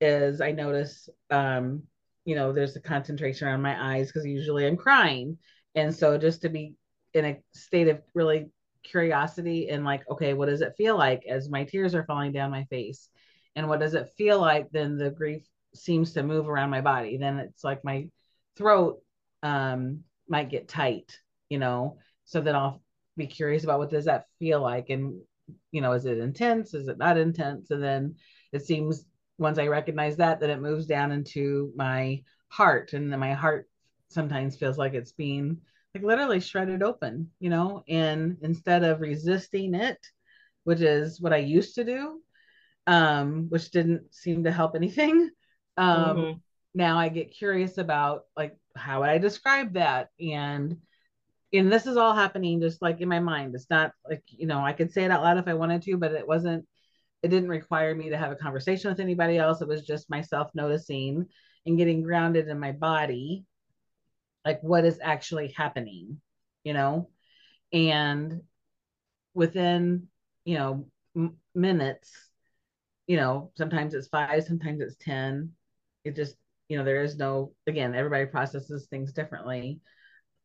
is I notice, um, you know, there's a concentration around my eyes because usually I'm crying. And so just to be in a state of really curiosity and like, okay, what does it feel like as my tears are falling down my face? And what does it feel like? Then the grief seems to move around my body. Then it's like my throat um, might get tight, you know, so then I'll be curious about what does that feel like? And, you know, is it intense? Is it not intense? And then it seems once I recognize that, then it moves down into my heart. And then my heart sometimes feels like it's being like literally shredded open, you know, and instead of resisting it, which is what I used to do, um, which didn't seem to help anything. Um, mm-hmm. Now I get curious about like how would I describe that, and and this is all happening just like in my mind. It's not like you know I could say it out loud if I wanted to, but it wasn't. It didn't require me to have a conversation with anybody else. It was just myself noticing and getting grounded in my body like what is actually happening you know? And within you know m- minutes you know sometimes it's five sometimes it's ten. It just you know there is no again everybody processes things differently.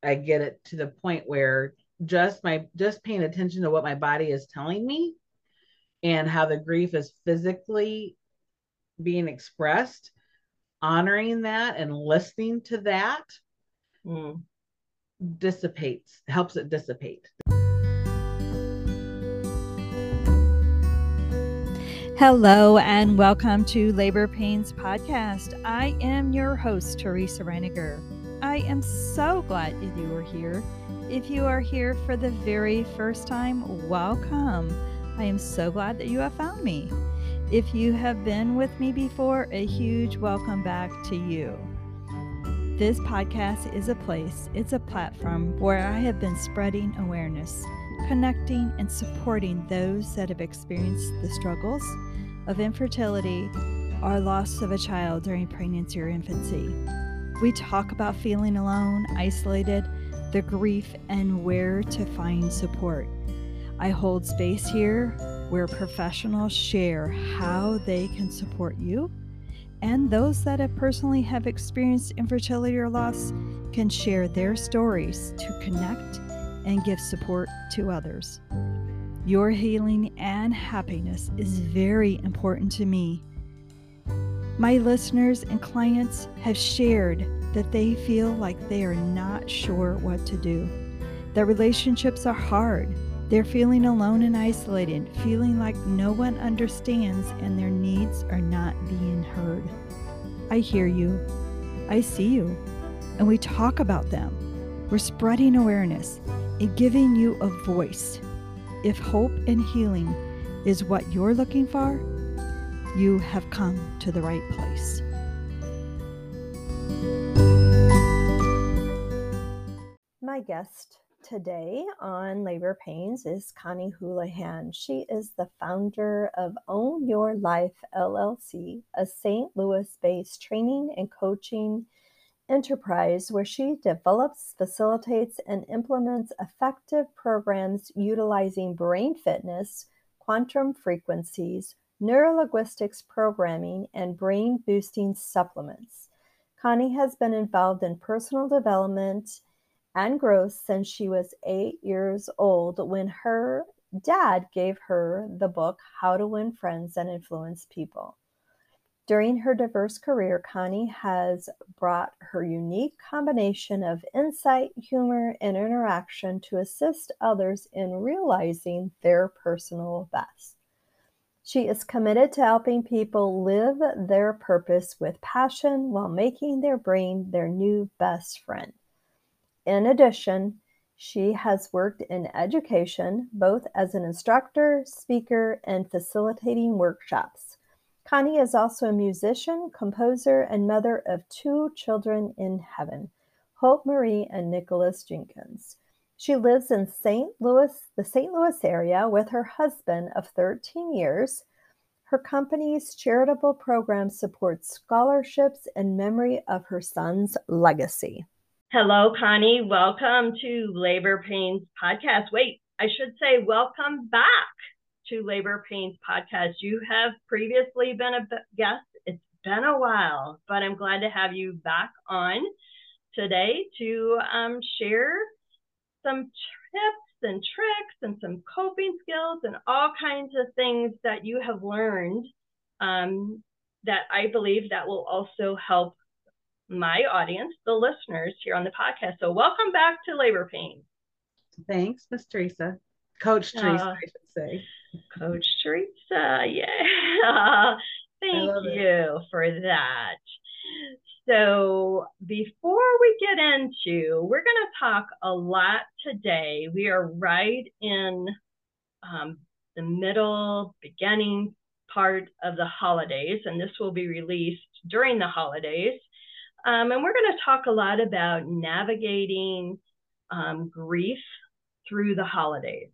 I get it to the point where just my just paying attention to what my body is telling me and how the grief is physically being expressed honoring that and listening to that mm. dissipates, helps it dissipate. Hello and welcome to Labor Pains Podcast. I am your host, Teresa Reiniger. I am so glad that you are here. If you are here for the very first time, welcome. I am so glad that you have found me. If you have been with me before, a huge welcome back to you. This podcast is a place, it's a platform where I have been spreading awareness, connecting, and supporting those that have experienced the struggles of infertility or loss of a child during pregnancy or infancy. We talk about feeling alone, isolated, the grief, and where to find support. I hold space here where professionals share how they can support you and those that have personally have experienced infertility or loss can share their stories to connect and give support to others. Your healing and happiness is very important to me. My listeners and clients have shared that they feel like they are not sure what to do, that relationships are hard, they're feeling alone and isolated, feeling like no one understands and their needs are not being heard. I hear you. I see you. And we talk about them. We're spreading awareness and giving you a voice. If hope and healing is what you're looking for, you have come to the right place. My guest today on Labor Pains is Connie Houlihan. She is the founder of Own Your Life LLC, a St. Louis based training and coaching enterprise where she develops, facilitates, and implements effective programs utilizing brain fitness, quantum frequencies, neurolinguistics programming, and brain boosting supplements. Connie has been involved in personal development and growth since she was eight years old when her dad gave her the book How to Win Friends and Influence People. During her diverse career, Connie has brought her unique combination of insight, humor, and interaction to assist others in realizing their personal best. She is committed to helping people live their purpose with passion while making their brain their new best friend. In addition, she has worked in education, both as an instructor, speaker, and facilitating workshops. Connie is also a musician, composer, and mother of two children in heaven, Hope Marie and Nicholas Jenkins. She lives in St. Louis, the St. Louis area with her husband of 13 years. Her company's charitable program supports scholarships in memory of her son's legacy. Hello, Connie. Welcome to Labor Pains Podcast. Wait, I should say welcome back to Labor Pains Podcast. You have previously been a guest. It's been a while, but I'm glad to have you back on today to um, share some tips and tricks and some coping skills and all kinds of things that you have learned um, that I believe that will also help my audience, the listeners here on the podcast. So welcome back to Labor Pain. Thanks, Miss Teresa. Coach Teresa, uh, I should say. Coach Teresa, yeah. Thank you it. for that. So, before we get into, we're going to talk a lot today. We are right in um, the middle, beginning part of the holidays, and this will be released during the holidays. Um, and we're going to talk a lot about navigating um, grief through the holidays.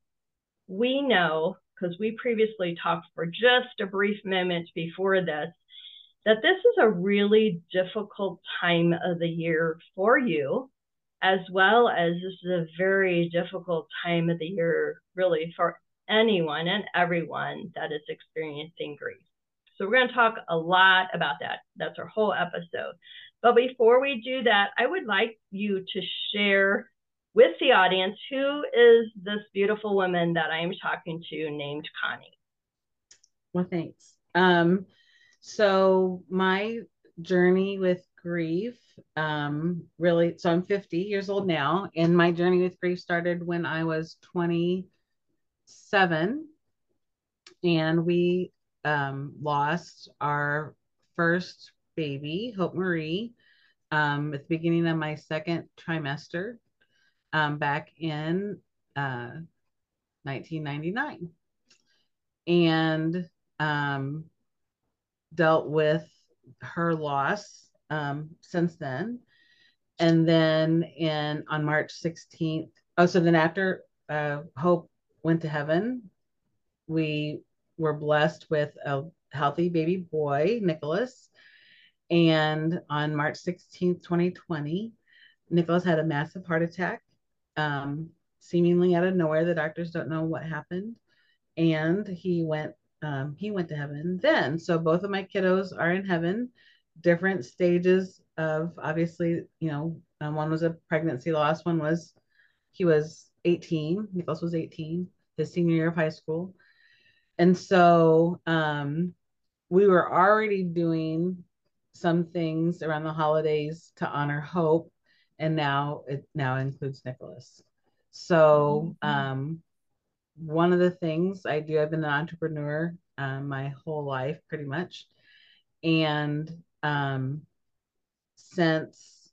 We know because we previously talked for just a brief moment before this, that this is a really difficult time of the year for you, as well as this is a very difficult time of the year, really, for anyone and everyone that is experiencing grief. So, we're going to talk a lot about that. That's our whole episode. But before we do that, I would like you to share with the audience who is this beautiful woman that I am talking to named Connie. Well, thanks. Um, so my journey with grief um really so i'm 50 years old now and my journey with grief started when i was 27 and we um lost our first baby hope marie um at the beginning of my second trimester um, back in uh, 1999 and um, dealt with her loss um, since then. And then in on March 16th, oh, so then after uh, Hope went to heaven, we were blessed with a healthy baby boy, Nicholas. And on March 16th, 2020, Nicholas had a massive heart attack um, seemingly out of nowhere. The doctors don't know what happened, and he went um, he went to heaven then. So both of my kiddos are in heaven, different stages of obviously, you know, um, one was a pregnancy loss, one was he was 18, Nicholas was 18, his senior year of high school. And so um, we were already doing some things around the holidays to honor hope and now it now includes Nicholas. So mm-hmm. um, one of the things I do, I've been an entrepreneur um, my whole life, pretty much, and um, since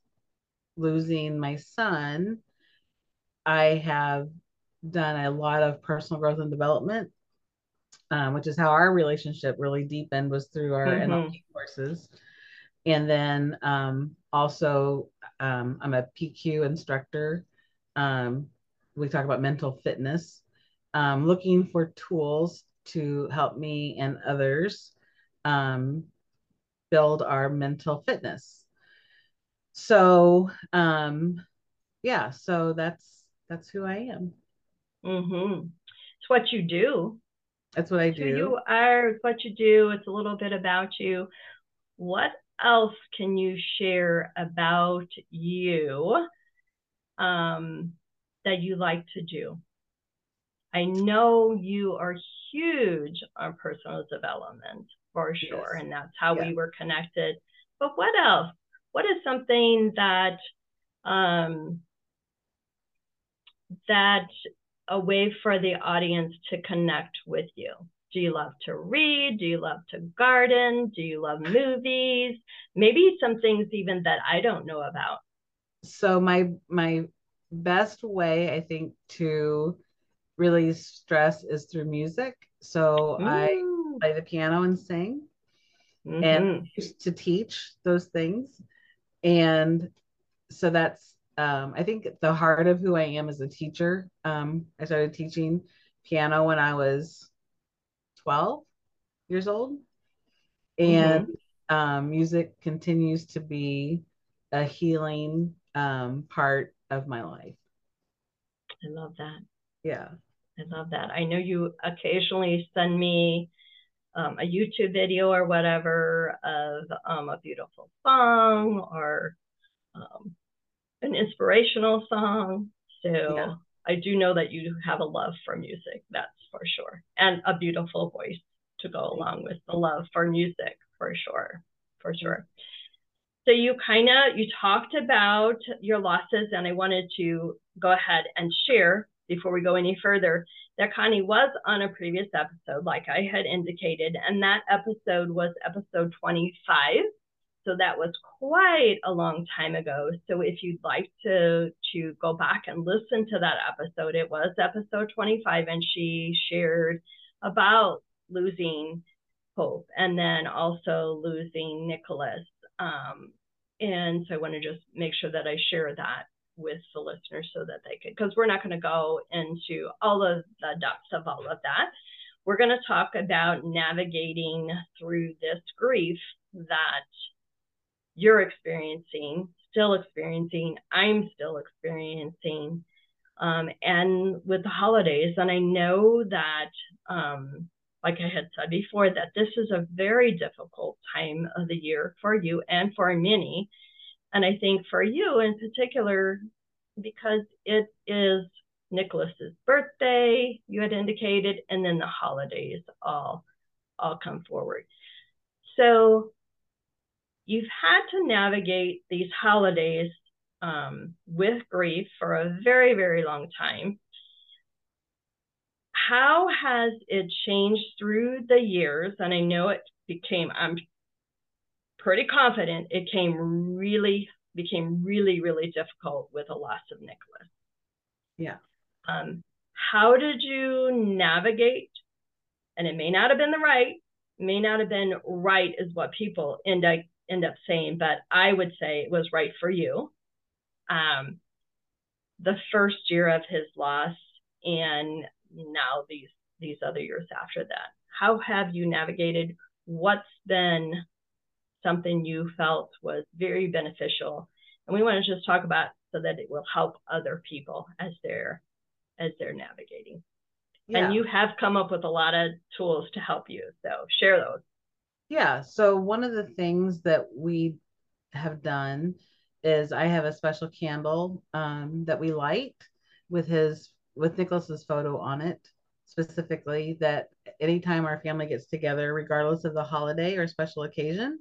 losing my son, I have done a lot of personal growth and development, um, which is how our relationship really deepened was through our mm-hmm. NLP courses. And then um, also um, I'm a PQ instructor. Um, we talk about mental fitness, um, looking for tools to help me and others um, build our mental fitness. So, um, yeah, so that's that's who I am. Mm-hmm. It's what you do. That's what I do. Who you are. It's what you do. It's a little bit about you. What else can you share about you um, that you like to do? I know you are huge on personal development for sure, yes. and that's how yeah. we were connected. But what else? What is something that um, that a way for the audience to connect with you? Do you love to read? Do you love to garden? Do you love movies? Maybe some things even that I don't know about. So my my best way I think to really stress is through music. So Ooh. I play the piano and sing mm-hmm. and to teach those things. And so that's um, I think the heart of who I am as a teacher. Um, I started teaching piano when I was 12 years old. And mm-hmm. um, music continues to be a healing um, part of my life. I love that. Yeah. I love that. I know you occasionally send me um, a YouTube video or whatever of um, a beautiful song or um, an inspirational song. So yeah. I do know that you have a love for music, that's for sure, and a beautiful voice to go along with the love for music, for sure, for sure. So you kind of you talked about your losses, and I wanted to go ahead and share before we go any further that Connie was on a previous episode, like I had indicated, and that episode was episode 25. So that was quite a long time ago. So if you'd like to to go back and listen to that episode, it was episode 25, and she shared about losing Hope and then also losing Nicholas. Um, and so I want to just make sure that I share that with the listeners so that they could, because we're not going to go into all of the depths of all of that. We're going to talk about navigating through this grief that you're experiencing, still experiencing, I'm still experiencing, um, and with the holidays. And I know that, um, like I had said before, that this is a very difficult time of the year for you and for many. And I think for you in particular, because it is Nicholas's birthday, you had indicated, and then the holidays all all come forward. So you've had to navigate these holidays um, with grief for a very, very long time. How has it changed through the years? And I know it became, I'm pretty confident it came really became really really difficult with the loss of Nicholas. Yeah. Um, how did you navigate? And it may not have been the right, may not have been right is what people end up end up saying, but I would say it was right for you. Um, the first year of his loss and now these these other years after that. How have you navigated? What's been something you felt was very beneficial. And we want to just talk about so that it will help other people as they're as they're navigating. Yeah. And you have come up with a lot of tools to help you. So share those. Yeah. So one of the things that we have done is I have a special candle um, that we light with his with Nicholas's photo on it specifically that anytime our family gets together, regardless of the holiday or special occasion,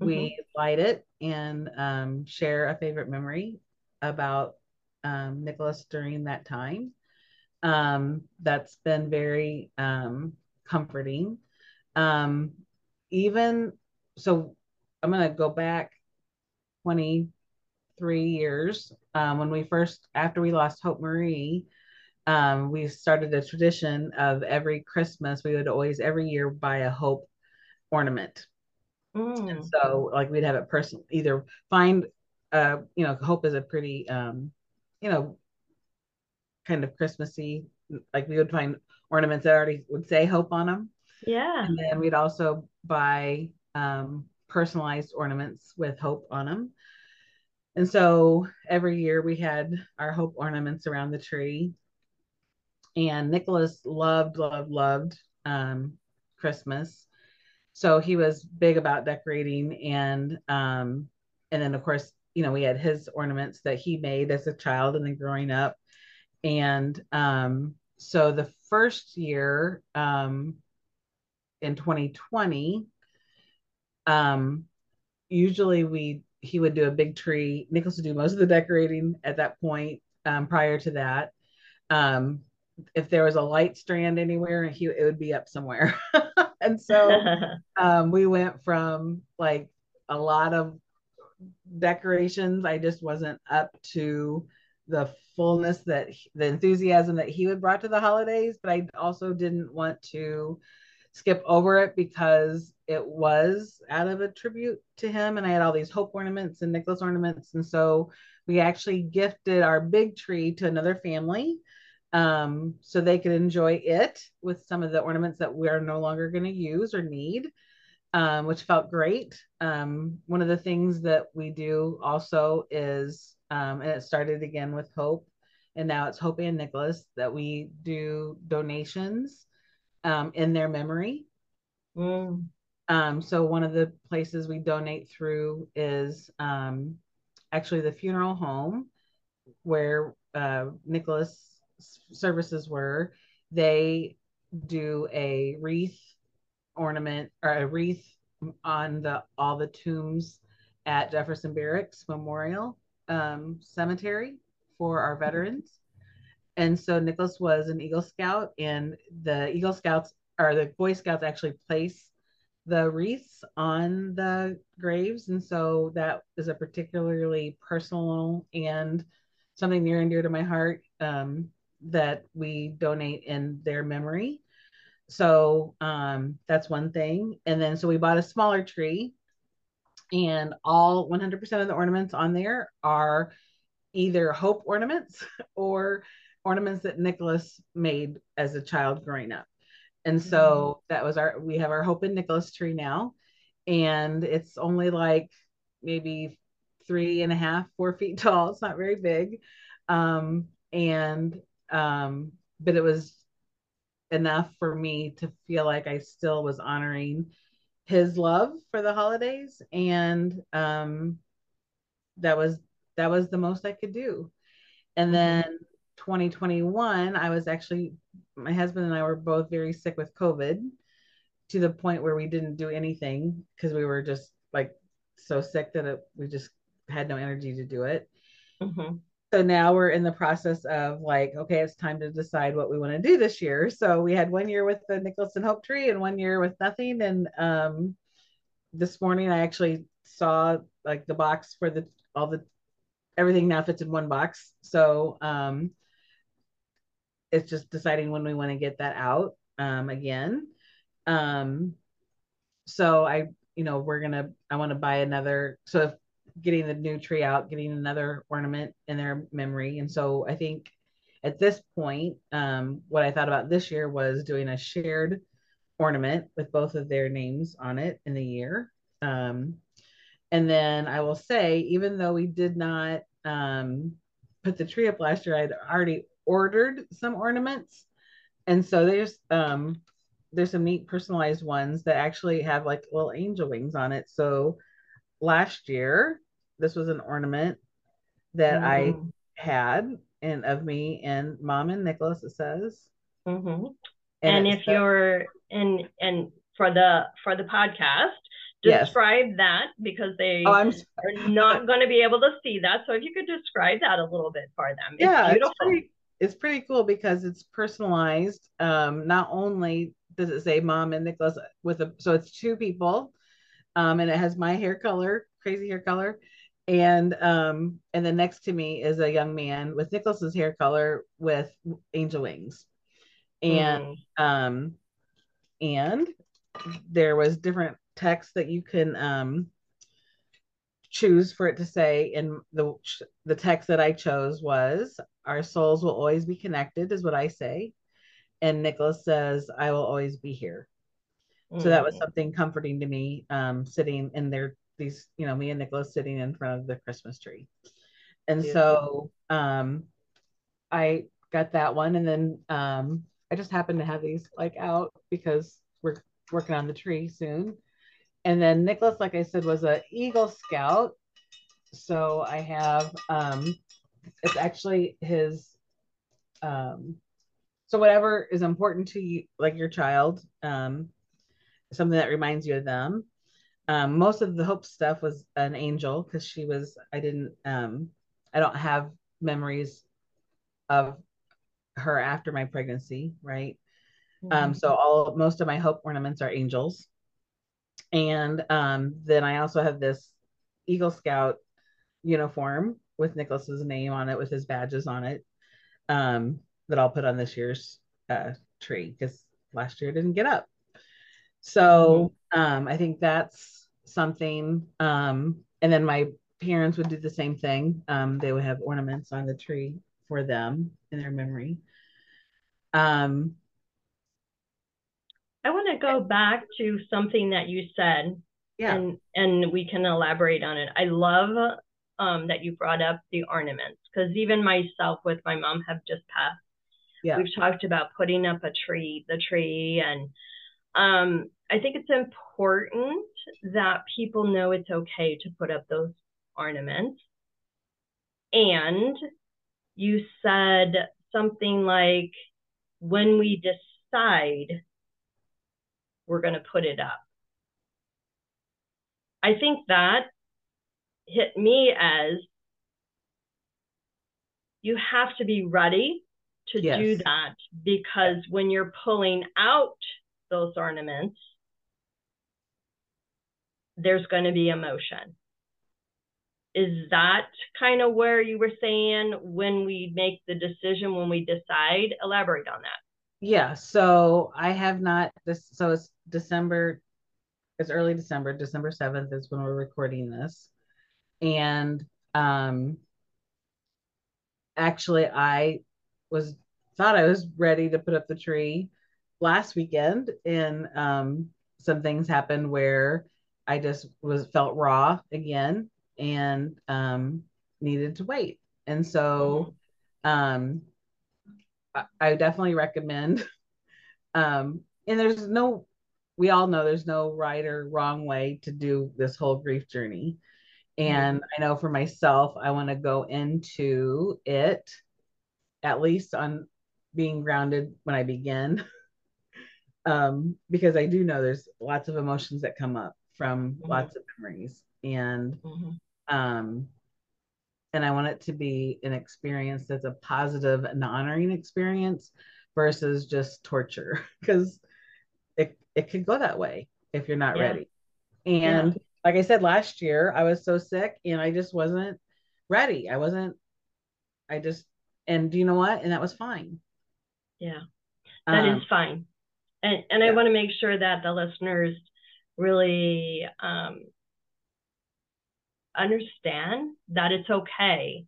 mm-hmm. we light it and um, share a favorite memory about um, Nicholas during that time. Um, that's been very um, comforting. Even so, I'm going to go back 23 years um, when we first, after we lost Hope Marie. Um, we started a tradition of every Christmas, we would always every year buy a hope ornament Mm. And so like we'd have it personal either find uh you know hope is a pretty um you know kind of Christmassy like we would find ornaments that already would say hope on them. Yeah. And then we'd also buy um personalized ornaments with hope on them. And so every year we had our hope ornaments around the tree. And Nicholas loved, loved, loved um, Christmas so he was big about decorating and um and then of course you know we had his ornaments that he made as a child and then growing up and um so the first year um in 2020 um usually we he would do a big tree. Nicholas would do most of the decorating at that point um prior to that. Um if there was a light strand anywhere he it would be up somewhere. And so um, we went from like a lot of decorations. I just wasn't up to the fullness that the enthusiasm that he would brought to the holidays, but I also didn't want to skip over it because it was out of a tribute to him and I had all these hope ornaments and Nicholas ornaments and so we actually gifted our big tree to another family um, so they could enjoy it with some of the ornaments that we are no longer going to use or need, um, which felt great. Um, one of the things that we do also is, um, and it started again with Hope, and now it's Hope and Nicholas that we do donations um, in their memory. Mm. Um, so one of the places we donate through is um, actually the funeral home where uh, Nicholas services were. They do a wreath ornament or a wreath on the all the tombs at Jefferson Barracks Memorial um, Cemetery for our veterans. And so Nicholas was an Eagle Scout, and the Eagle Scouts or the Boy Scouts actually place the wreaths on the graves. And so that is a particularly personal and something near and dear to my heart um, that we donate in their memory. So um, that's one thing. And then so we bought a smaller tree, and all 100% of the ornaments on there are either hope ornaments or ornaments that Nicholas made as a child growing up. And so mm-hmm. that was our, we have our Hope and Nicholas tree now. And it's only like maybe three and a half, four feet tall. It's not very big. Um, and, um, but it was enough for me to feel like I still was honoring his love for the holidays. And, um, that was, that was the most I could do. And mm-hmm. then 2021, I was actually, my husband and I were both very sick with COVID to the point where we didn't do anything because we were just like so sick that it, we just had no energy to do it. Mm-hmm. So now we're in the process of like, okay, it's time to decide what we want to do this year. So we had one year with the Nicholas and Hope tree and one year with nothing. And um, this morning I actually saw like the box for the all the everything now fits in one box. So um, it's just deciding when we want to get that out um, again. Um, so I, you know, we're gonna. I want to buy another. So if getting the new tree out, getting another ornament in their memory, and so I think at this point, um, what I thought about this year was doing a shared ornament with both of their names on it in the year. Um, and then I will say, even though we did not um, put the tree up last year, I'd already ordered some ornaments. And so there's um there's some neat personalized ones that actually have like little angel wings on it. So last year, this was an ornament that mm-hmm. I had and of me and mom and Nicholas it says. Mm-hmm. And, and if you're and and for the for the podcast, describe yes. that because they oh, are not going to be able to see that. So if you could describe that a little bit for them. It's yeah, beautiful. It's pretty, it's pretty cool because it's personalized. Um, not only does it say mom and Nicholas with a so it's two people, um, and it has my hair color, crazy hair color, and um, and then next to me is a young man with Nicholas's hair color with angel wings, and mm. um, and there was different text that you can um choose for it to say and the the text that I chose was our souls will always be connected, is what I say. And Nicholas says, I will always be here. Mm. So that was mm. something comforting to me, um, sitting in there, these, you know, me and Nicholas sitting in front of the Christmas tree. And so um, I got that one. And then um, I just happened to have these like out because we're working on the tree soon. And then Nicholas, like I said, was a Eagle Scout. So I have um, it's actually his um so whatever is important to you like your child um something that reminds you of them. Um most of the hope stuff was an angel because she was i didn't um i don't have memories of her after my pregnancy right? Mm-hmm. um so all most of my hope ornaments are angels. And um then i also have this eagle scout uniform with Nicholas's name on it with his badges on it um, that I'll put on this year's uh, tree because last year didn't get up. So mm-hmm. um, I think that's something. Um, and then my parents would do the same thing. Um, they would have ornaments on the tree for them in their memory. Um, I want to go back to something that you said. Yeah. And and we can elaborate on it. I love um, that you brought up the ornaments because even myself with my mom have just passed. Yeah. We've talked about putting up a tree, the tree, and um, I think it's important that people know it's okay to put up those ornaments. And you said something like, when we decide we're going to put it up. I think that hit me as you have to be ready to yes. do that because when you're pulling out those ornaments, there's going to be emotion. Is that kind of where you were saying when we make the decision, when we decide? Elaborate on that. Yeah. So I have not this. So it's December. It's early December. December seventh is when we're recording this, and um, actually, I was thought I was ready to put up the tree last weekend, and um, some things happened where I just was felt raw again and um, needed to wait. And so um, I, I definitely recommend. Um, and there's no, we all know there's no right or wrong way to do this whole grief journey. And I know for myself, I want to go into it at least on being grounded when I begin. um, because I do know there's lots of emotions that come up from mm-hmm. lots of memories. And mm-hmm um, and I want it to be an experience that's a positive and honoring experience versus just torture because it, it could go that way if you're not yeah. ready. And yeah. Like I said last year, I was so sick and I just wasn't ready. I wasn't, I just, and do you know what? And that was fine. Yeah, that um, is fine. And, and I want to make sure that the listeners really um, understand that it's okay,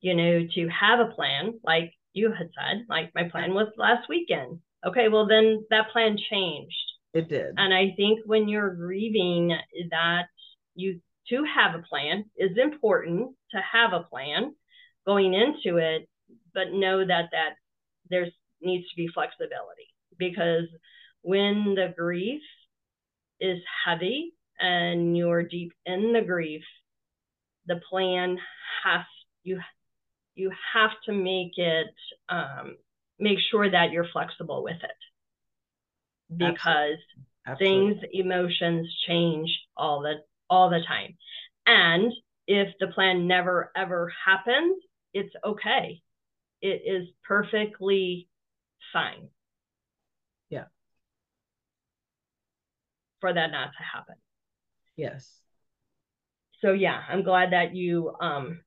you know, to have a plan, like you had said, like my plan was last weekend. Okay, well, then that plan changed. It did. And I think when you're grieving, that you to have a plan is important to have a plan going into it, but know that that there's needs to be flexibility because when the grief is heavy and you're deep in the grief, the plan has you you have to make it um, make sure that you're flexible with it because Absolutely. Things emotions change all the all the time. And if the plan never ever happens it's okay. It is perfectly fine. Yeah. For that not to happen. Yes. So yeah, I'm glad that you um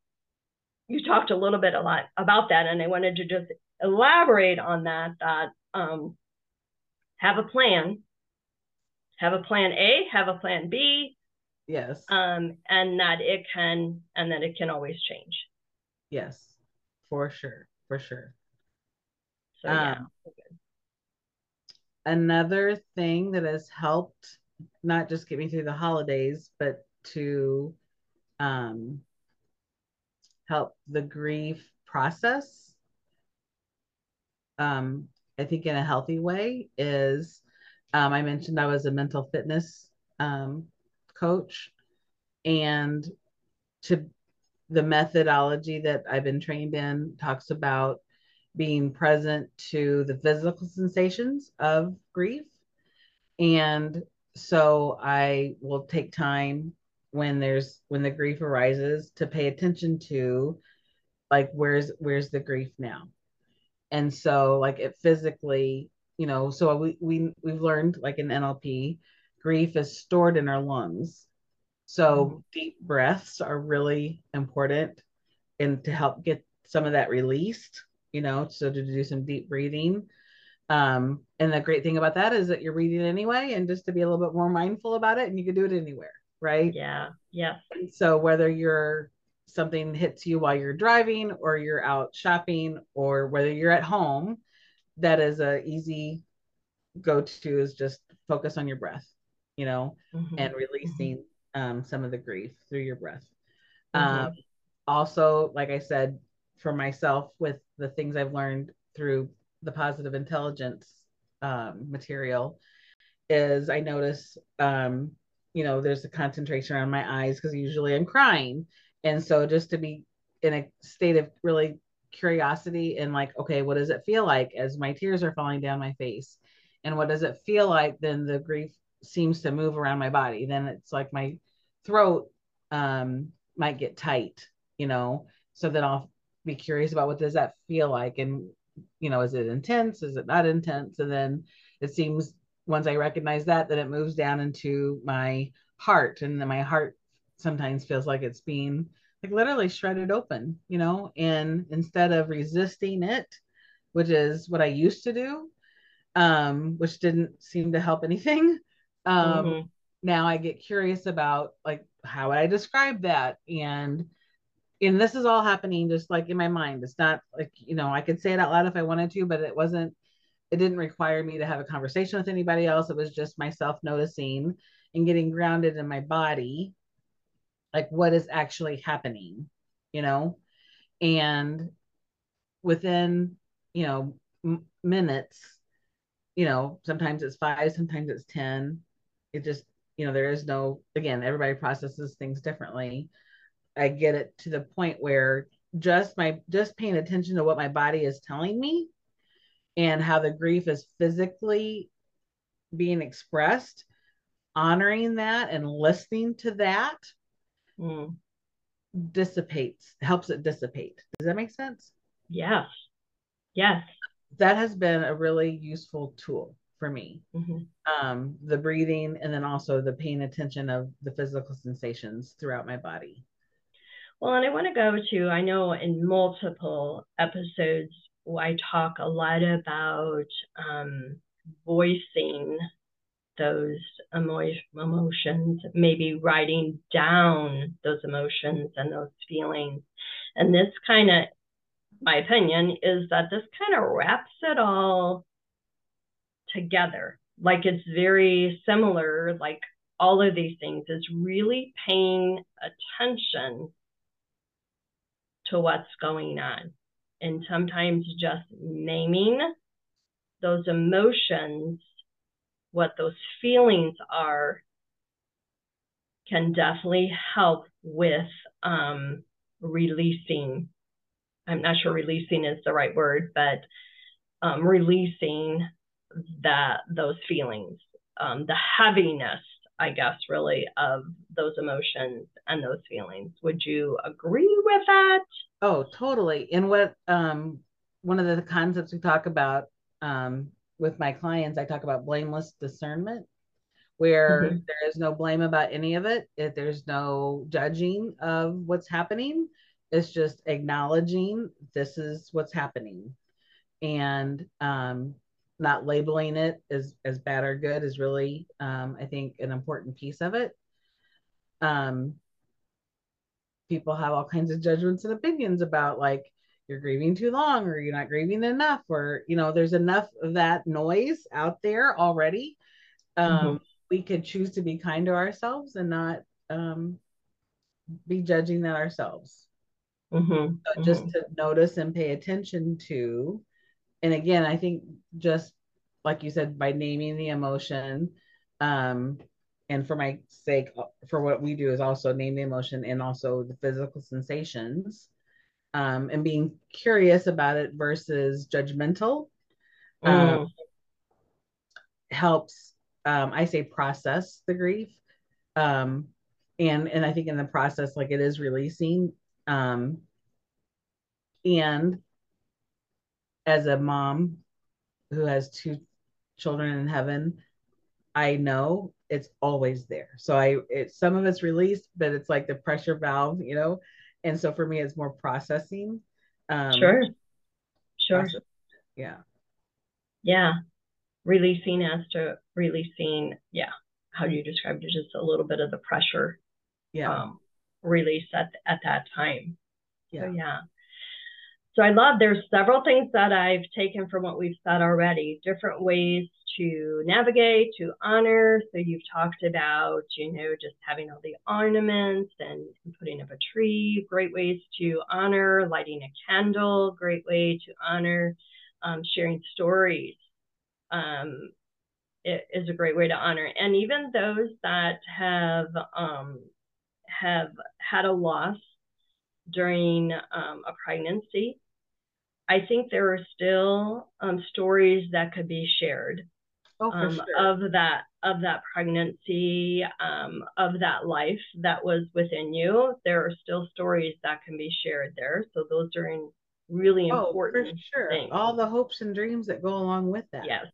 you talked a little bit a lot about that and I wanted to just elaborate on that that um have a plan have a plan A, have a plan B. Yes. Um, and that it can and that it can always change. Yes, for sure, for sure. So yeah. Um, another thing that has helped not just get me through the holidays, but to um, help the grief process. Um, I think in a healthy way is um, I mentioned I was a mental fitness um, coach, and to the methodology that I've been trained in talks about being present to the physical sensations of grief. And so I will take time when there's when the grief arises to pay attention to like where's where's the grief now and so like it physically you know so we, we we've learned like in nlp grief is stored in our lungs so mm-hmm. deep breaths are really important and to help get some of that released you know so to do some deep breathing um, and the great thing about that is that you're reading anyway, and just to be a little bit more mindful about it, and you can do it anywhere, right? Yeah, yeah. So whether you're something hits you while you're driving, or you're out shopping, or whether you're at home, that is a easy go to is just focus on your breath, you know, mm-hmm. and releasing mm-hmm. um, some of the grief through your breath. Mm-hmm. Um, also, like I said, for myself, with the things I've learned through the positive intelligence um, material is I notice, um, you know, there's a concentration around my eyes because usually I'm crying. And so just to be in a state of really curiosity and like, okay, what does it feel like as my tears are falling down my face? And what does it feel like? Then the grief seems to move around my body. Then it's like my throat um, might get tight, you know, so then I'll be curious about what does that feel like? And, you know, is it intense? Is it not intense? And then it seems once I recognize that, then it moves down into my heart. And then my heart sometimes feels like it's being like literally shredded open, you know, and instead of resisting it, which is what I used to do, um, which didn't seem to help anything. Um, mm-hmm. now I get curious about like how would I describe that? And and this is all happening just like in my mind. It's not like, you know, I could say it out loud if I wanted to, but it wasn't it didn't require me to have a conversation with anybody else. It was just myself noticing and getting grounded in my body, like what is actually happening, you know? And within, you know, m- minutes, you know, sometimes it's five, sometimes it's 10. It just, you know, there is no, again, everybody processes things differently. I get it to the point where just my, just paying attention to what my body is telling me and how the grief is physically being expressed, honoring that and listening to that mm. dissipates, helps it dissipate. Does that make sense? Yes. Yes. That has been a really useful tool for me. Mm-hmm. Um, the breathing and then also the paying attention of the physical sensations throughout my body. Well, and I want to go to, I know in multiple episodes I talk a lot about um, voicing those emo- emotions, maybe writing down those emotions and those feelings. And this kind of, my opinion, is that this kind of wraps it all together. Like it's very similar, like all of these things is really paying attention to what's going on and sometimes just naming those emotions, what those feelings are, can definitely help with um, releasing. I'm not sure releasing is the right word, but um, releasing that those feelings, um, the heaviness, I guess, really of those emotions and those feelings. Would you agree with that? Oh, totally. And what um one of the concepts we talk about um with my clients, I talk about blameless discernment, where mm-hmm. there is no blame about any of it. If there's no judging of what's happening. It's just acknowledging this is what's happening. And um not labeling it as as bad or good is really um, I think an important piece of it. Um, people have all kinds of judgments and opinions about like you're grieving too long or you're not grieving enough or you know there's enough of that noise out there already um, mm-hmm. we could choose to be kind to ourselves and not um, be judging that ourselves mm-hmm. so just mm-hmm. to notice and pay attention to and again i think just like you said by naming the emotion um, and for my sake, for what we do is also name the emotion and also the physical sensations, um, and being curious about it versus judgmental um, mm. helps. Um, I say process the grief, um, and and I think in the process, like it is releasing, um, and as a mom who has two children in heaven, I know it's always there. So I it some of it's released, but it's like the pressure valve, you know. And so for me, it's more processing. Um, sure. Sure. Process. Yeah. Yeah. Releasing as to releasing. Yeah. How do you describe it? Just a little bit of the pressure. Yeah. Um, release at at that time. Yeah. So, yeah. So I love there's several things that I've taken from what we've said already, different ways to navigate, to honor. So you've talked about, you know, just having all the ornaments and putting up a tree, great ways to honor, lighting a candle, great way to honor, um, sharing stories. Um, is a great way to honor. And even those that have um, have had a loss during um, a pregnancy, I think there are still um, stories that could be shared oh, um, sure. of that of that pregnancy, um, of that life that was within you. There are still stories that can be shared there. So those are in really oh, important. For sure. Things. All the hopes and dreams that go along with that. Yes.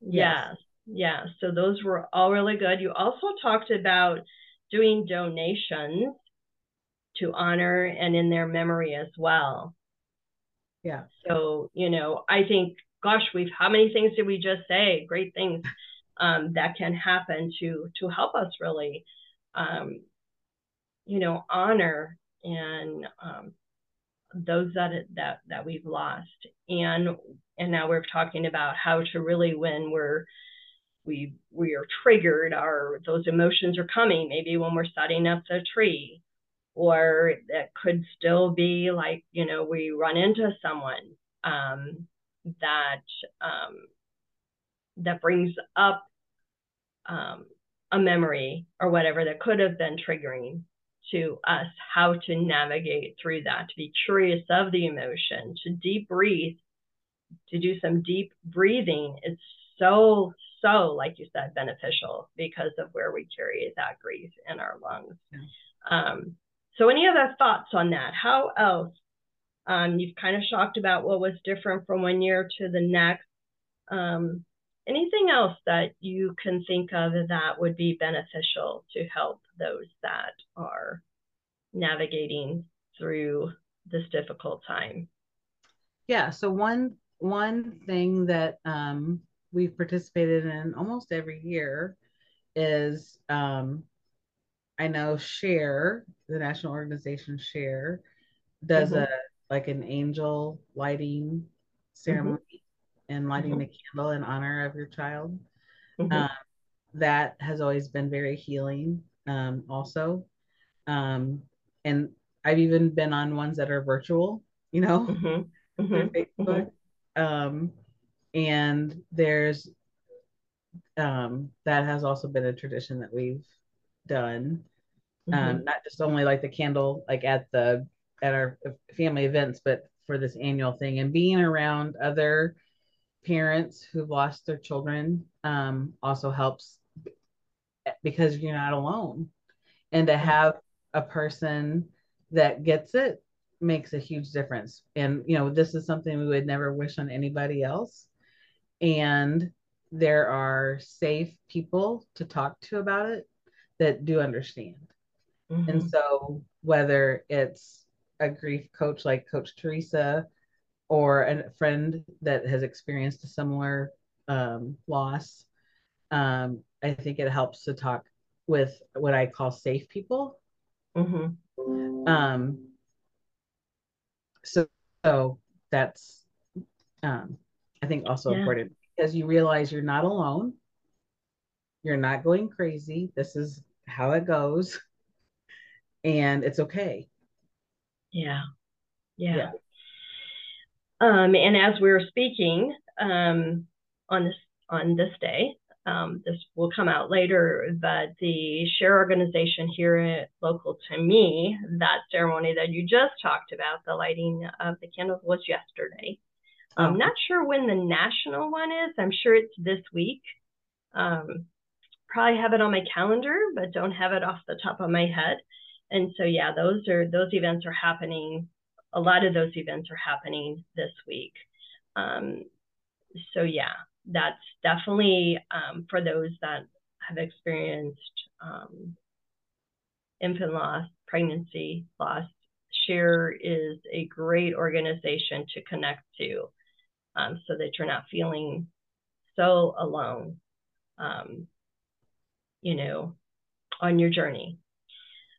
Yes. yes. Yeah. So those were all really good. You also talked about doing donations to honor and in their memory as well. Yeah. So, you know, I think, gosh, we've how many things did we just say? Great things um, that can happen to to help us really, um, you know, honor and um, those that that that we've lost, and and now we're talking about how to really when we're we we are triggered, our those emotions are coming. Maybe when we're setting up the tree, or that could still be like you know we run into someone um, that um, that brings up um, a memory or whatever that could have been triggering to us how to navigate through that to be curious of the emotion to deep breathe to do some deep breathing. Is so so like you said beneficial because of where we carry that grief in our lungs. Yeah. um, so any other thoughts on that? How else um, you've kind of shocked about what was different from one year to the next um, anything else that you can think of that would be beneficial to help those that are navigating through this difficult time yeah so one one thing that um, we've participated in almost every year is um, i know share the national organization share does mm-hmm. a like an angel lighting ceremony and lighting mm-hmm. the candle in honor of your child. Mm-hmm. Um, that has always been very healing, um, also. Um, and I've even been on ones that are virtual, you know, mm-hmm. mm-hmm. Facebook. Um, and there's um, that has also been a tradition that we've done. Um, not just only like the candle, like at the at our family events, but for this annual thing and being around other parents who've lost their children um, also helps because you're not alone. And to have a person that gets it makes a huge difference. And, you know, this is something we would never wish on anybody else. And there are safe people to talk to about it that do understand. Mm-hmm. And so, whether it's a grief coach like Coach Teresa or a friend that has experienced a similar um, loss, um, I think it helps to talk with what I call safe people. Mm-hmm. Um, so, so that's, um, I think, also yeah. important because you realize you're not alone. You're not going crazy. This is how it goes. And it's okay. Yeah. Yeah. yeah. Um, and as we were speaking um, on this on this day, um, this will come out later, but the share organization here at local to me, that ceremony that you just talked about, the lighting of the candles was yesterday. I'm oh. not sure when the national one is. I'm sure it's this week. Um, probably have it on my calendar, but don't have it off the top of my head. And so, yeah, those are those events are happening a lot of those events are happening this week. Um, so yeah, that's definitely um, for those that have experienced um, infant loss, pregnancy loss. Share is a great organization to connect to um, so that you're not feeling so alone, um, you know, on your journey.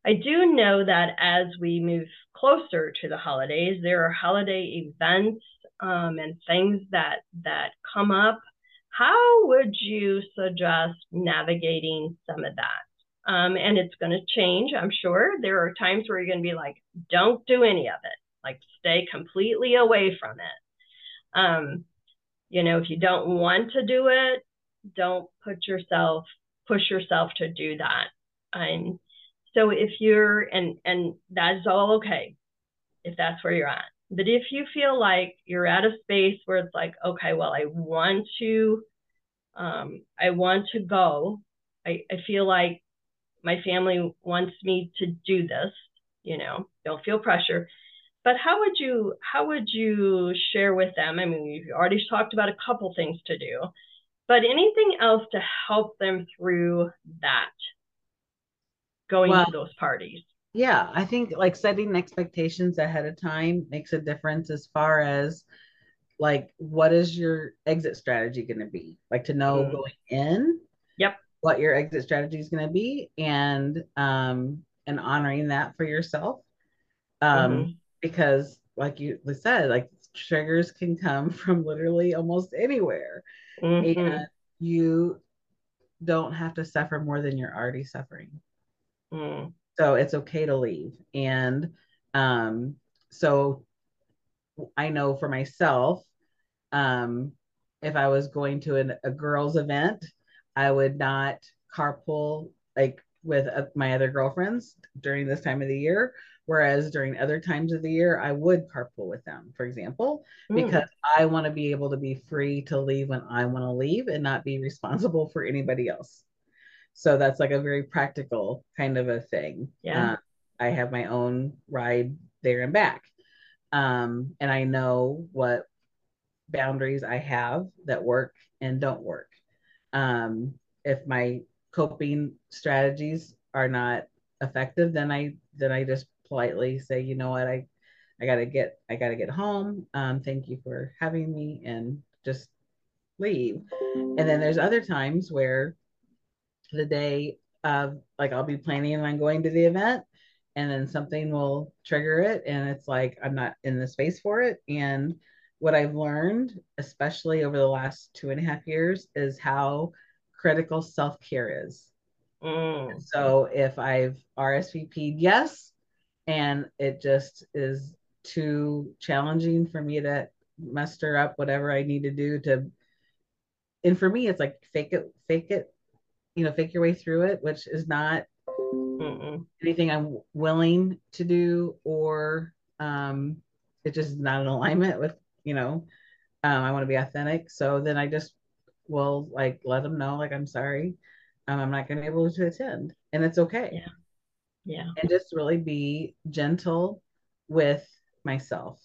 I do know that as we move closer to the holidays, there are holiday events um, and things that that come up. How would you suggest navigating some of that? Um, and it's going to change, I'm sure. There are times where you're going to be like, don't do any of it, like stay completely away from it. Um, you know, if you don't want to do it, don't put yourself push yourself to do that. And so if you're and and that's all okay if that's where you're at. But if you feel like you're at a space where it's like, okay, well, I want to um, I want to go. I, I feel like my family wants me to do this, you know, don't feel pressure. But how would you how would you share with them? I mean, we've already talked about a couple things to do, but anything else to help them through that going well, to those parties? Yeah, I think like setting expectations ahead of time makes a difference as far as like what is your exit strategy going to be? Like to know mm. going in. Yep. What your exit strategy is going to be and um and honoring that for yourself. Um mm-hmm. because like you said, like triggers can come from literally almost anywhere. Mm-hmm. And you don't have to suffer more than you're already suffering. Mm. So it's okay to leave. And um, so I know for myself, um, if I was going to an, a girls' event, I would not carpool like with uh, my other girlfriends during this time of the year Whereas during other times of the year, I would carpool with them, for example, mm. because I want to be able to be free to leave when I want to leave and not be responsible for anybody else. So that's like a very practical kind of a thing. Yeah. Uh, I have my own ride there and back. Um, and I know what boundaries I have that work and don't work. Um, if my coping strategies are not effective, then I then I just politely say, you know what, I I gotta get I gotta get home. Um, thank you for having me and just leave. And then there's other times where the day of like I'll be planning on going to the event and then something will trigger it and it's like I'm not in the space for it. And what I've learned, especially over the last two and a half years, is how critical self-care is. Mm. So if I've RSVP'd yes, and it just is too challenging for me to muster up whatever I need to do to and for me it's like fake it fake it you know fake your way through it which is not Mm-mm. anything I'm willing to do or um it just is not in alignment with you know um I want to be authentic. So then I just will like let them know like I'm sorry um, I'm not going to be able to attend and it's okay. Yeah. Yeah. And just really be gentle with myself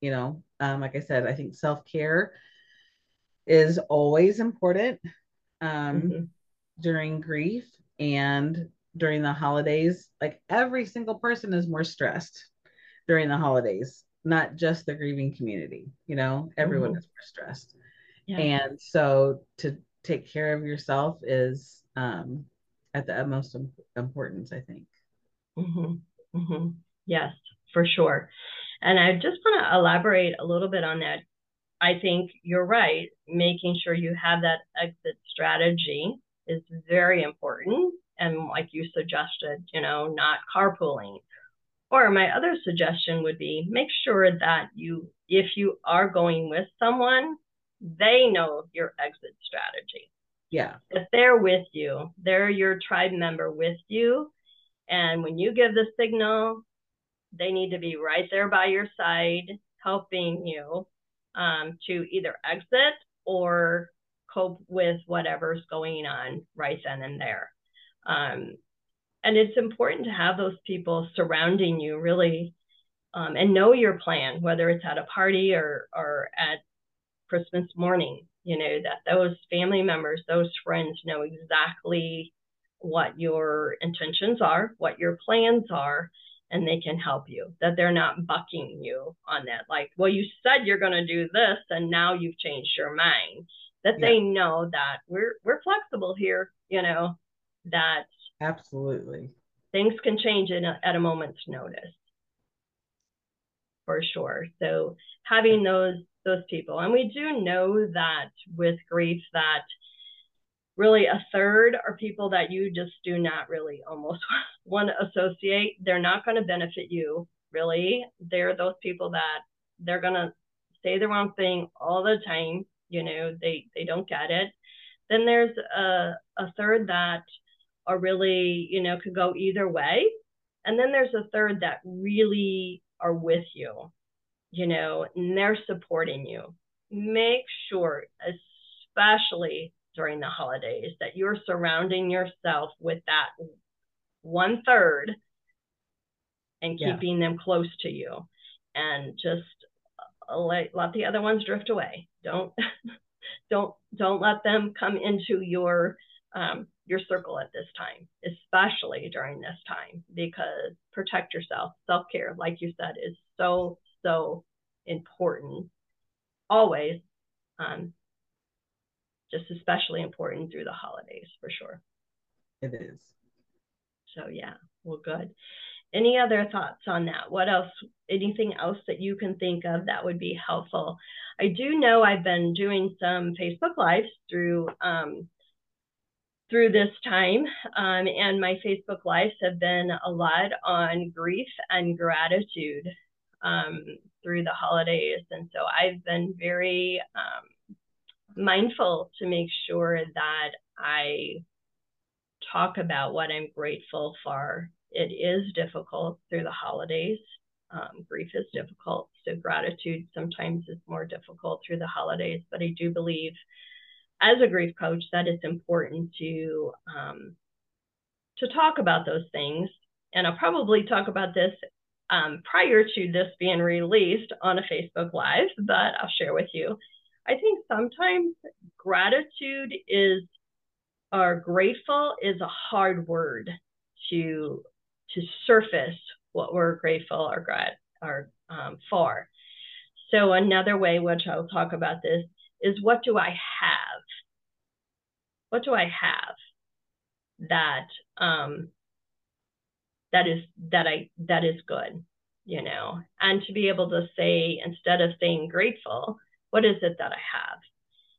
you know? Um, like i said i think self-care is always important. Um, mm-hmm. During grief and during the holidays like every single person is more stressed during the holidays not just the grieving community you know everyone mm-hmm. is more stressed yeah. and so to take care of yourself is um, at the utmost importance i think Mm-hmm. Mm-hmm. Yes, for sure. And I just want to elaborate a little bit on that. I think you're right. Making sure you have that exit strategy is very important. And like you suggested, you know, not carpooling. Or my other suggestion would be make sure that you, if you are going with someone, they know your exit strategy. Yeah. If they're with you, they're your tribe member with you, and when you give the signal, they need to be right there by your side, helping you um, to either exit or cope with whatever's going on right then and there. Um, and it's important to have those people surrounding you really um, and know your plan, whether it's at a party or, or at Christmas morning, you know, that those family members, those friends know exactly what your intentions are, what your plans are, and they can help you. That they're not bucking you on that. Like, well, you said you're going to do this, and now you've changed your mind. That yeah. they know that we're we're flexible here. You know that absolutely things can change in a, at a moment's notice for sure. So having those those people, and we do know that with grief that really a third are people that you just do not really almost want to associate. They're not going to benefit you really. They're those people that they're going to say the wrong thing all the time. You know, they, they don't get it. Then there's a, a third that are really, you know, could go either way. And then there's a third that really are with you, you know, and they're supporting you. Make sure, especially during the holidays, that you're surrounding yourself with that one third and keeping yeah. them close to you and just uh, let, let the other ones drift away. Don't don't don't let them come into your um, your circle at this time, especially during this time, because protect yourself. Self care, like you said, is so, so important always. Um, just especially important through the holidays for sure. It is. So, yeah, well, good. Any other thoughts on that? What else? Anything else that you can think of that would be helpful? I do know I've been doing some Facebook Lives through um, through this time. Um, and my Facebook Lives have been a lot on grief and gratitude um, through the holidays. And so I've been very um, mindful to make sure that I talk about what I'm grateful for. It is difficult through the holidays. Um, grief is difficult. So gratitude sometimes is more difficult through the holidays. But I do believe as a grief coach that it's important to um, to talk about those things. And I'll probably talk about this um, prior to this being released on a Facebook Live, but I'll share with you. I think sometimes gratitude is or grateful is a hard word to to surface what we're grateful or grat or um, for. So another way, which I'll talk about this, is what do I have? What do I have that um, that is that I that is good, you know? And to be able to say instead of saying grateful, what is it that I have?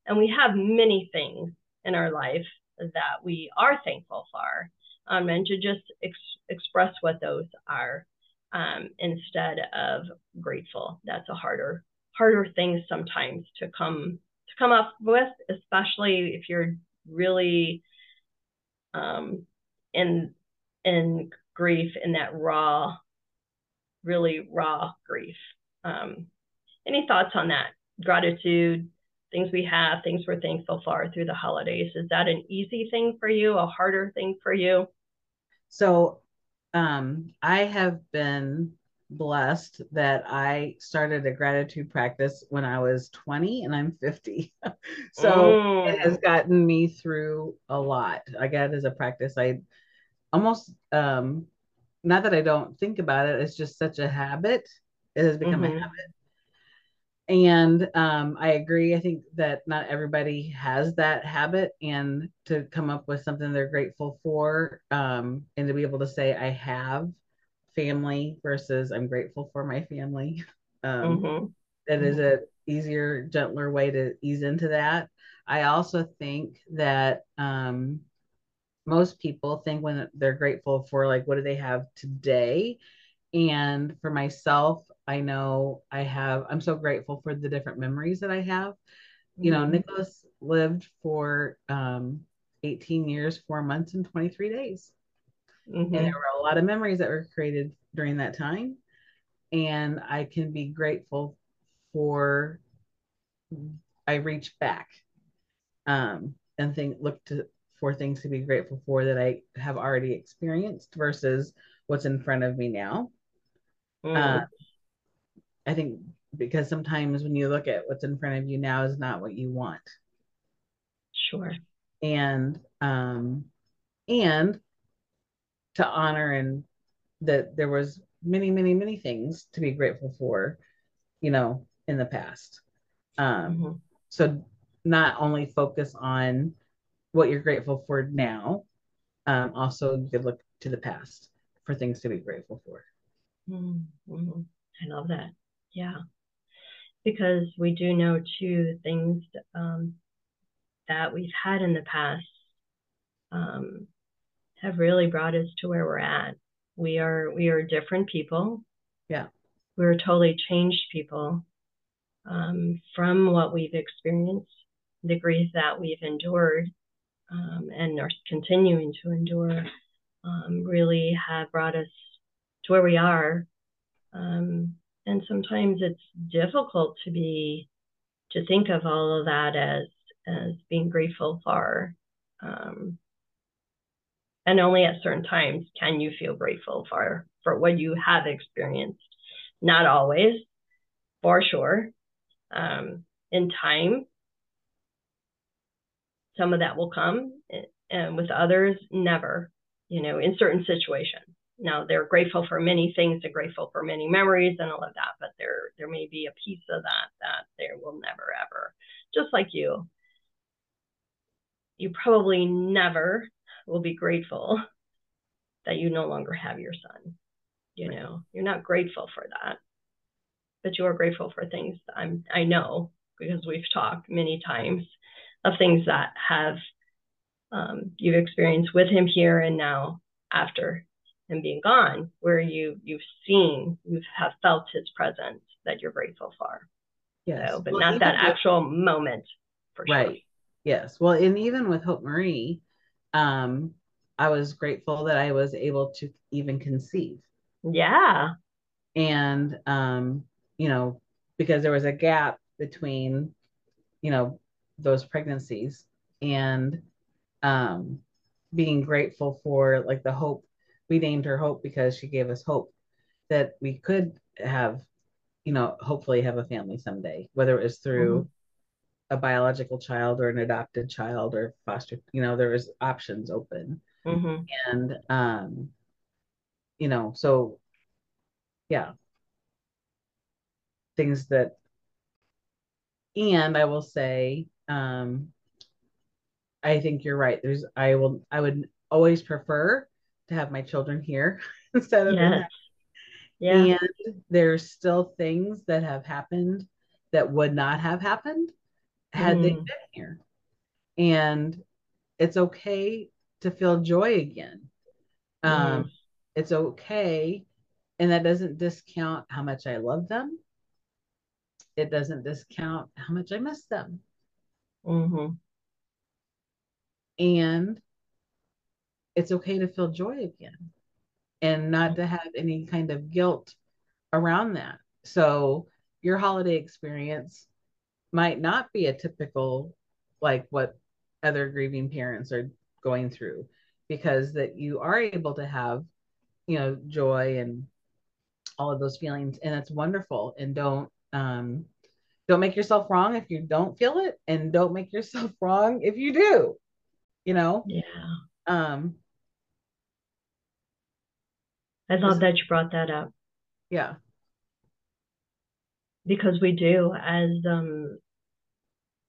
And we have many things in our life that we are thankful for, um, and to just ex- express what those are um, instead of grateful. That's a harder harder thing sometimes to come to come up with, especially if you're really um, in in grief in that raw, really raw grief. Um, any thoughts on that? Gratitude, things we have, things we're thankful for through the holidays. Is that an easy thing for you? A harder thing for you? So, um, I have been blessed that I started a gratitude practice when I was 20 and I'm 50. so mm. it has gotten me through a lot. I got it as a practice. I almost um not that I don't think about it, it's just such a habit. It has become mm-hmm. a habit. And um, I agree. I think that not everybody has that habit, and to come up with something they're grateful for, um, and to be able to say, I have family versus I'm grateful for my family. Um, mm-hmm. that is mm-hmm. a easier, gentler way to ease into that. I also think that um, most people think when they're grateful for like what do they have today, and for myself, I know I have. I'm so grateful for the different memories that I have. You know, mm-hmm. Nicholas lived for um, 18 years, four months, and 23 days. Mm-hmm. And there were a lot of memories that were created during that time. And I can be grateful for I reach back um, and think look to for things to be grateful for that I have already experienced versus what's in front of me now. Mm. Uh, I think because sometimes when you look at what's in front of you now is not what you want. Sure. And um and to honor and that there was many many many things to be grateful for you know in the past um mm-hmm. so not only focus on what you're grateful for now um also you could look to the past for things to be grateful for mm-hmm. i love that yeah because we do know too things um, that we've had in the past um, have really brought us to where we're at. We are we are different people. Yeah. We're totally changed people um, from what we've experienced the grief that we've endured um, and are continuing to endure um, really have brought us to where we are. Um, and sometimes it's difficult to be to think of all of that as as being grateful for. Um, and only at certain times can you feel grateful for for what you have experienced. Not always, for sure. Um, in time, some of that will come, and with others, never. You know, in certain situations. Now they're grateful for many things, they're grateful for many memories and all of that, but there there may be a piece of that that there will never ever. Just like you, you probably never will be grateful that you no longer have your son. You know, you're not grateful for that, but you are grateful for things I'm I know because we've talked many times of things that have um, you've experienced with him here and now after him being gone, where you you've seen, you have felt his presence that you're grateful for. Yes. So, but well, not that actual moment for right. sure. Yes. Well, and even with Hope Marie, um, I was grateful that I was able to even conceive. Yeah. And um, you know, because there was a gap between, you know, those pregnancies and um being grateful for like the hope we named her hope because she gave us hope that we could have you know hopefully have a family someday whether it was through mm-hmm. a biological child or an adopted child or foster you know there was options open mm-hmm. and um you know so yeah things that and i will say um i think you're right there's i will i would always prefer to have my children here instead of yes. yeah. and there's still things that have happened that would not have happened had mm. they been here. And it's okay to feel joy again. Um it's okay and that doesn't discount how much i love them. It doesn't discount how much i miss them. Mm-hmm. and it's okay to feel joy again and not to have any kind of guilt around that. So your holiday experience might not be a typical like what other grieving parents are going through because that you are able to have you know joy and all of those feelings. And it's wonderful. And don't um don't make yourself wrong if you don't feel it. And don't make yourself wrong if you do you know? Yeah. Um I love that you brought that up. Yeah. Because we do as um,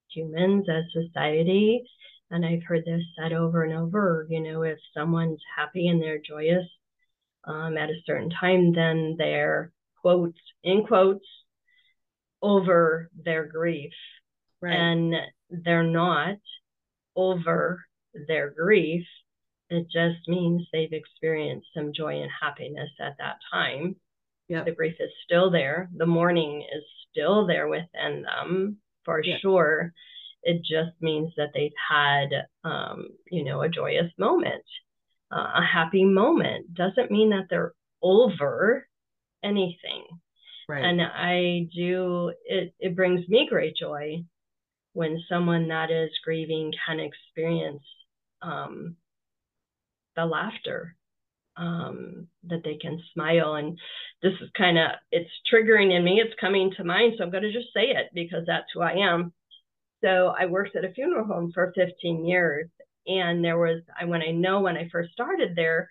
humans, as society, and I've heard this said over and over, you know, if someone's happy and they're joyous um, at a certain time, then they're quotes, in quotes, over their grief. Right. And they're not over their grief it just means they've experienced some joy and happiness at that time. Yeah. The grief is still there. The mourning is still there within them for yeah. sure. It just means that they've had, um, you know, a joyous moment, uh, a happy moment. Doesn't mean that they're over anything. Right. And I do, it, it brings me great joy when someone that is grieving can experience um, the laughter um, that they can smile. And this is kind of it's triggering in me it's coming to mind so i'm going to just say it because that's who i am. So i worked at a funeral home for 15 years and there was i when i know when i first started there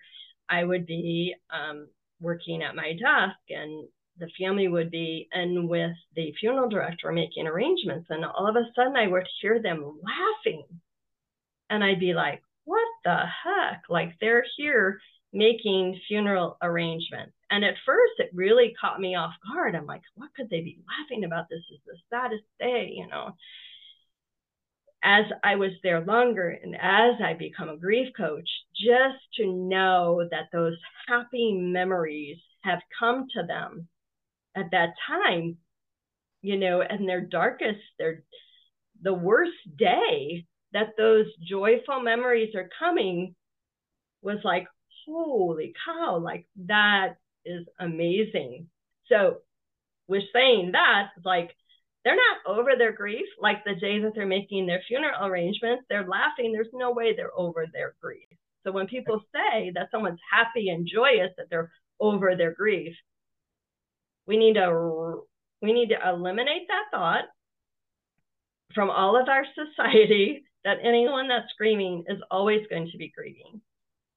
i would be um, working at my desk and the family would be in with the funeral director making arrangements. And all of a sudden i would hear them laughing. And i'd be like what the heck? Like they're here making funeral arrangements. And at first, it really caught me off guard. I'm like, what could they be laughing about? This is the saddest day, you know. As I was there longer and as I become a grief coach, just to know that those happy memories have come to them at that time, you know, and their darkest, their the worst day that those joyful memories are coming was like, holy cow, like that is amazing. So, with saying that, like, they're not over their grief. Like the day that they're making their funeral arrangements, they're laughing. There's no way they're over their grief. So when people say that someone's happy and joyous that they're over their grief, we need to we need to eliminate that thought from all of our society that anyone that's grieving is always going to be grieving.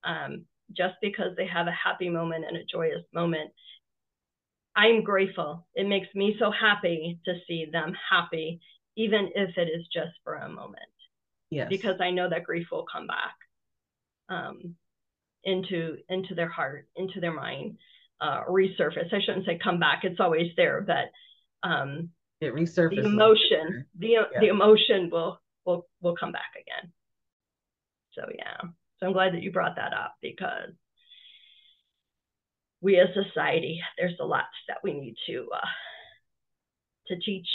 Um, just because they have a happy moment and a joyous moment. I'm grateful. It makes me so happy to see them happy, even if it is just for a moment. Yes. Because I know that grief will come back um, into into their heart, into their mind, uh, resurface. I shouldn't say come back; it's always there, but um, it resurfaces. The emotion, the yeah. the emotion will will will come back again. So yeah, so I'm glad that you brought that up because we as society, there's a lot that we need to uh, to teach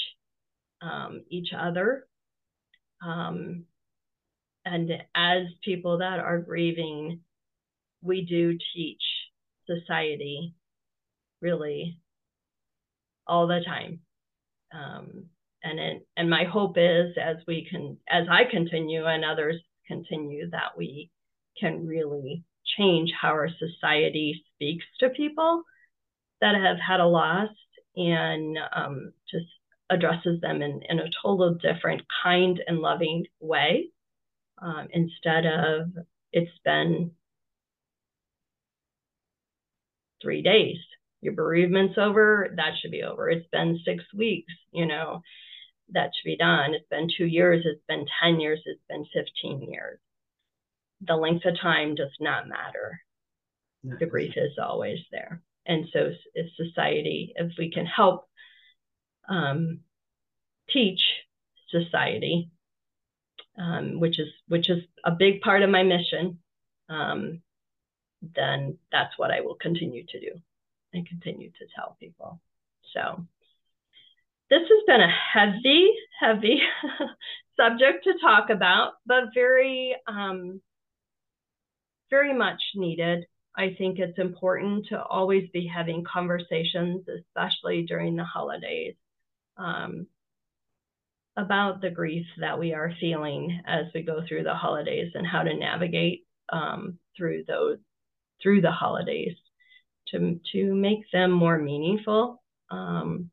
um, each other. Um, and as people that are grieving, we do teach society really all the time. Um, and it, and my hope is as we can as I continue and others continue that we can really change how our society speaks to people that have had a loss and um, just addresses them in, in a total different kind and loving way um, instead of it's been three days. Your bereavement's over. That should be over. It's been six weeks you know that should be done it's been two years it's been 10 years it's been 15 years the length of time does not matter. The grief is always there. And so, if society, if we can help um, teach society, um, which is which is a big part of my mission, um, then that's what I will continue to do and continue to tell people. So this has been a heavy, heavy subject to talk about, but very um, very much needed. I think it's important to always be having conversations, especially during the holidays, um, about the grief that we are feeling as we go through the holidays and how to navigate um, through those through the holidays to to make them more meaningful. Um,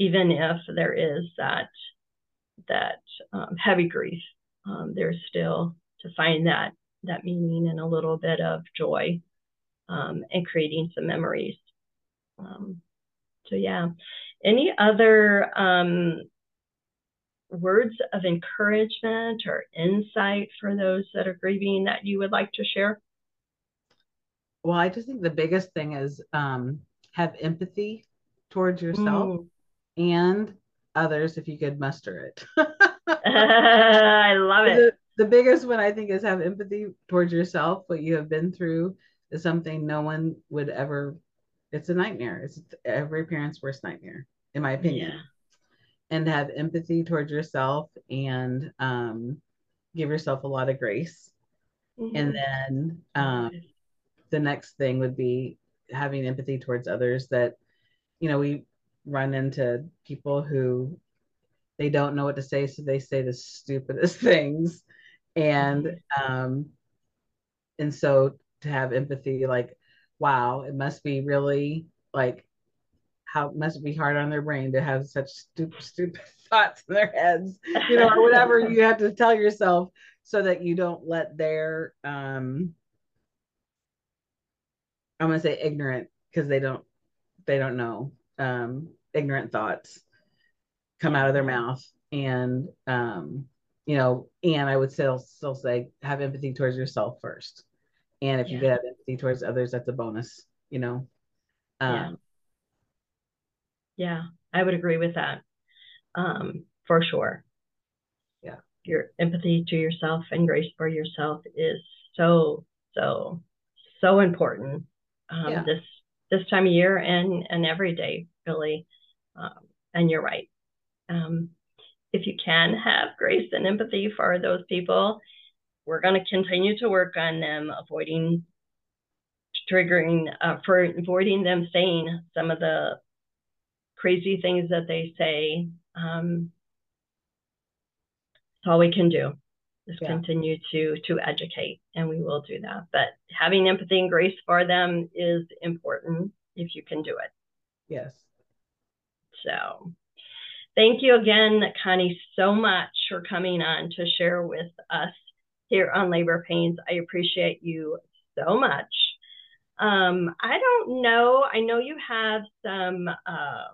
even if there is that that um, heavy grief, um, there's still to find that that meaning and a little bit of joy um, and creating some memories. Um, so yeah, any other um, words of encouragement or insight for those that are grieving that you would like to share? Well, I just think the biggest thing is um, have empathy towards yourself mm. And others if you could muster it. I love it the biggest one I think is have empathy towards yourself. What you have been through is something no one would ever. It's a nightmare. It's every parent's worst nightmare, in my opinion. Yeah. And have empathy towards yourself and um, give yourself a lot of grace. Mm-hmm. And then um, the next thing would be having empathy towards others that, you know, we run into people who they don't know what to say, so they say the stupidest things. And um and so to have empathy like wow it must be really like how it must be hard on their brain to have such stupid stupid thoughts in their heads you know or whatever you have to tell yourself so that you don't let their um i'm to say ignorant because they don't they don't know um ignorant thoughts come out of their mouth and um you know, and I would still still say have empathy towards yourself first. And if yeah. you get empathy towards others, that's a bonus, you know. Um, yeah. yeah, I would agree with that. Um, for sure. Yeah. Your empathy to yourself and grace for yourself is so, so, so important. Um, yeah. this this time of year and and every day, really. Um, and you're right. Um, if you can have grace and empathy for those people, we're going to continue to work on them avoiding triggering uh, for avoiding them saying some of the crazy things that they say. Um, that's all we can do is yeah. continue to to educate, and we will do that. But having empathy and grace for them is important if you can do it. Yes. So, thank you again, Connie, so much for coming on to share with us here on labor pains. I appreciate you so much. Um, I don't know. I know you have some uh,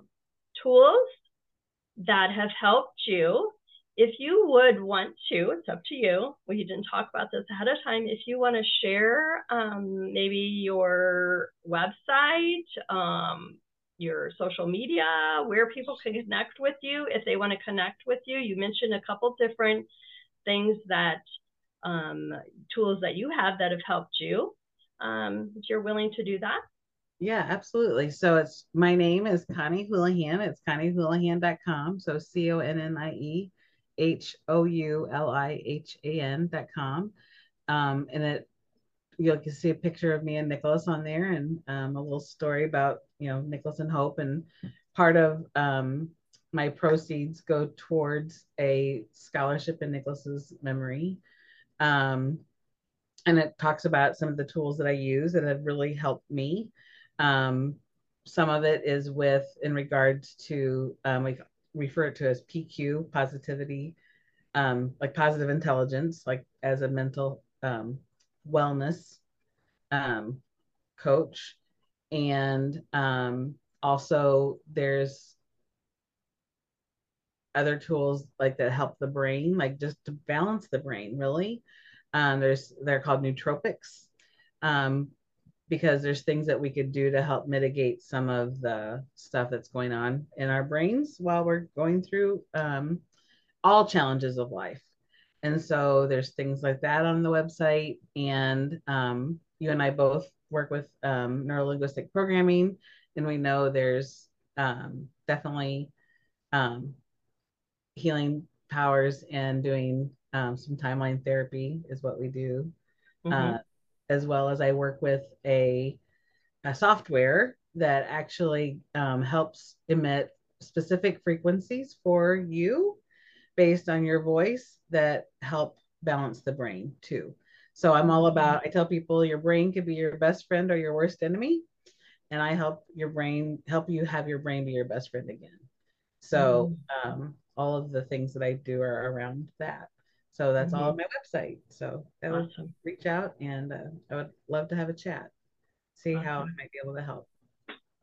tools that have helped you. If you would want to, it's up to you. We didn't talk about this ahead of time. If you want to share um, maybe your website, um, your social media, where people can connect with you, if they want to connect with you, you mentioned a couple different things that um, tools that you have that have helped you. Um, if you're willing to do that. Yeah, absolutely. So it's my name is Connie Houlihan. It's conniehoulihan.com. So C O N N I E H O U L I H A N.com. Um, and it you'll see a picture of me and Nicholas on there and um, a little story about, you know, Nicholas and Hope. And part of um, my proceeds go towards a scholarship in Nicholas's memory. Um, and it talks about some of the tools that I use that have really helped me. Um, some of it is with in regards to um, we refer it to as PQ positivity, um, like positive intelligence, like as a mental um, wellness um, coach, and um, also there's other tools like that help the brain, like just to balance the brain, really. Um, there's they're called nootropics um, because there's things that we could do to help mitigate some of the stuff that's going on in our brains while we're going through um, all challenges of life. And so there's things like that on the website. And um, you and I both work with um, neurolinguistic programming, and we know there's um, definitely um, healing powers and doing um, some timeline therapy is what we do, mm-hmm. uh, as well as I work with a, a software that actually um, helps emit specific frequencies for you based on your voice that help balance the brain too. So I'm all about, I tell people your brain could be your best friend or your worst enemy. And I help your brain, help you have your brain be your best friend again. So mm-hmm. um, all of the things that I do are around that. So that's mm-hmm. all on my website. So that awesome. reach out and uh, I would love to have a chat, see awesome. how I might be able to help.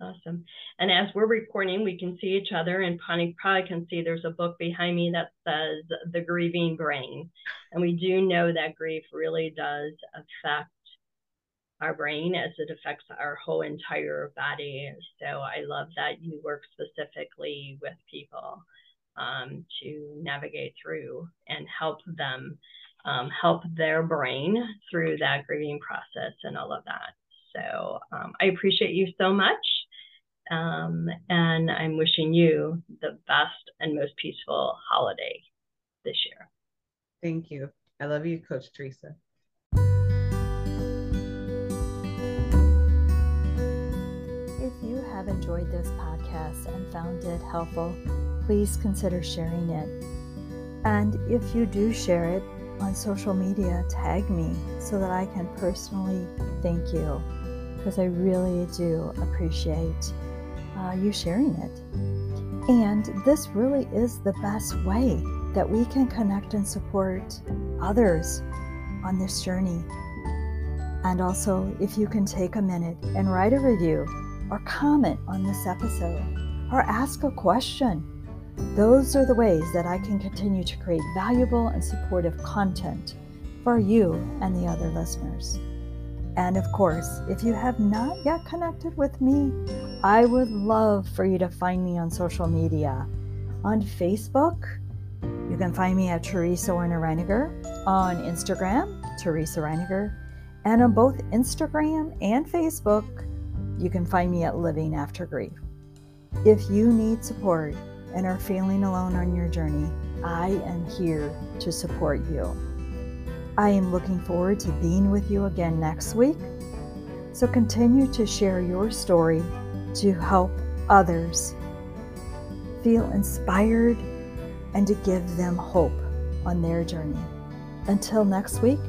Awesome. And as we're recording, we can see each other, and Connie probably can see there's a book behind me that says The Grieving Brain. And we do know that grief really does affect our brain as it affects our whole entire body. So I love that you work specifically with people um, to navigate through and help them um, help their brain through that grieving process and all of that. So um, I appreciate you so much. Um, and I'm wishing you the best and most peaceful holiday this year. Thank you. I love you, Coach Teresa. If you have enjoyed this podcast and found it helpful, please consider sharing it. And if you do share it on social media, tag me so that I can personally thank you because I really do appreciate uh, you sharing it. And this really is the best way that we can connect and support others on this journey. And also, if you can take a minute and write a review or comment on this episode or ask a question those are the ways that I can continue to create valuable and supportive content for you and the other listeners. And of course, if you have not yet connected with me, I would love for you to find me on social media. On Facebook, you can find me at Teresa Werner Reiniger. On Instagram, Teresa Reiniger. And on both Instagram and Facebook, you can find me at Living After Grief. If you need support and are feeling alone on your journey, I am here to support you. I am looking forward to being with you again next week. So continue to share your story to help others feel inspired and to give them hope on their journey. Until next week,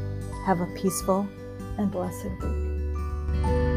have a peaceful and blessed week.